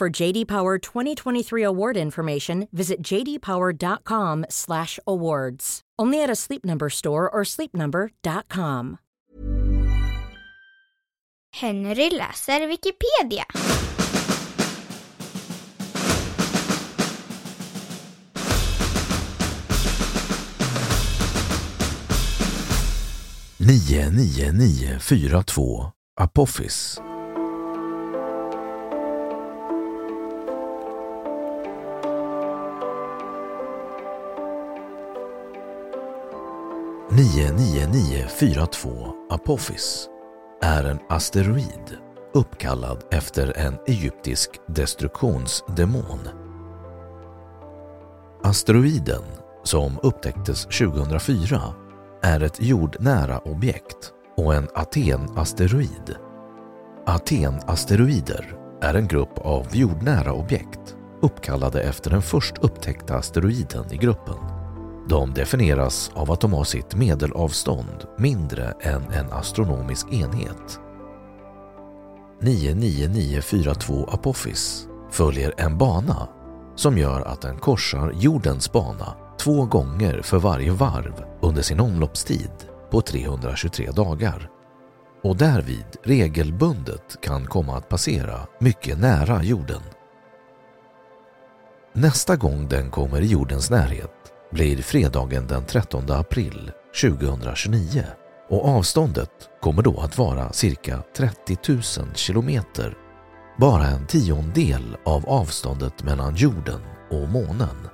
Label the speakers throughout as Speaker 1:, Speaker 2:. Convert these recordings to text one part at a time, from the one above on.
Speaker 1: For JD Power 2023 award information, visit jdpower.com/awards. Only at a Sleep Number store or sleepnumber.com.
Speaker 2: Henry läser Wikipedia.
Speaker 3: nio nio nio fyra två Apophis nio nio nio fyra två Apophis är en asteroid uppkallad efter en egyptisk destruktionsdemon. Asteroiden, som upptäcktes 2004, är ett jordnära objekt och en Aten-asteroid. Aten-asteroider är en grupp av jordnära objekt uppkallade efter den först upptäckta asteroiden i gruppen. De definieras av att de har sitt medelavstånd mindre än en astronomisk enhet. 99942 Apophis följer en bana som gör att den korsar jordens bana två gånger för varje varv under sin omloppstid på 323 dagar och därvid regelbundet kan komma att passera mycket nära jorden. Nästa gång den kommer i jordens närhet blir fredagen den 13 april 2029 och avståndet kommer då att vara cirka 30 000 kilometer, bara en tiondel av avståndet mellan jorden och månen.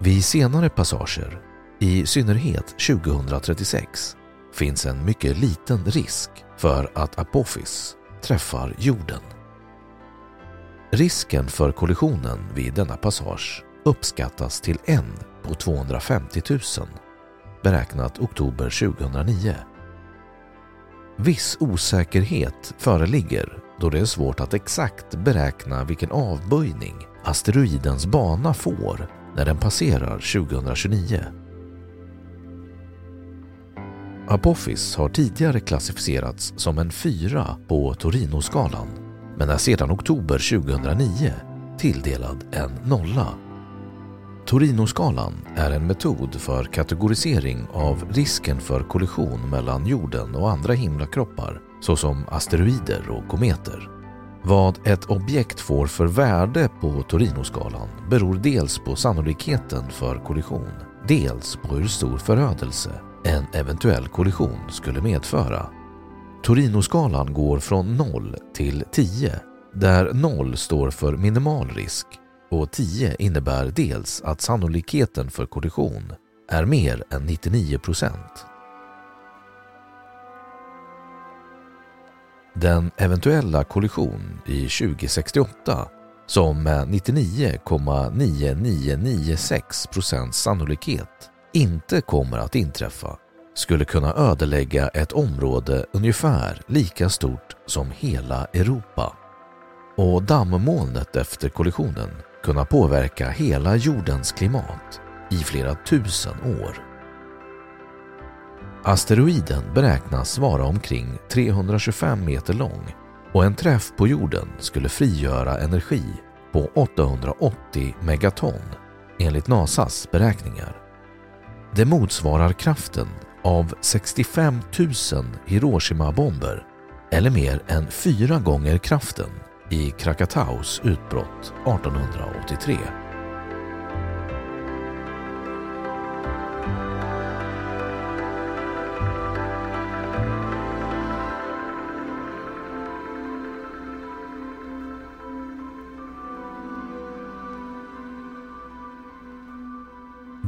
Speaker 3: Vid senare passager, i synnerhet 2036, finns en mycket liten risk för att Apophis träffar jorden. Risken för kollisionen vid denna passage uppskattas till en på 250 000, beräknat oktober 2009. Viss osäkerhet föreligger då det är svårt att exakt beräkna vilken avböjning asteroidens bana får när den passerar 2029. Apophis har tidigare klassificerats som en fyra på Torinoskalan men är sedan oktober 2009 tilldelad en nolla. Torinoskalan är en metod för kategorisering av risken för kollision mellan jorden och andra himlakroppar såsom asteroider och kometer. Vad ett objekt får för värde på Torinoskalan beror dels på sannolikheten för kollision, dels på hur stor förödelse en eventuell kollision skulle medföra. Torinoskalan går från 0 till 10 där 0 står för minimal risk och 10 innebär dels att sannolikheten för kollision är mer än 99 procent. Den eventuella kollision i 2068 som med 99,9996 procents sannolikhet inte kommer att inträffa skulle kunna ödelägga ett område ungefär lika stort som hela Europa. och dammmolnet efter kollisionen kunna påverka hela jordens klimat i flera tusen år. Asteroiden beräknas vara omkring 325 meter lång och en träff på jorden skulle frigöra energi på 880 megaton enligt NASAs beräkningar. Det motsvarar kraften av 65 000 Hiroshima-bomber eller mer än fyra gånger kraften i Krakataus utbrott 1883.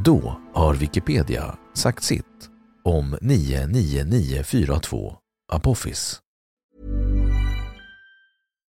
Speaker 3: Då har Wikipedia sagt sitt om 99942 Apophis.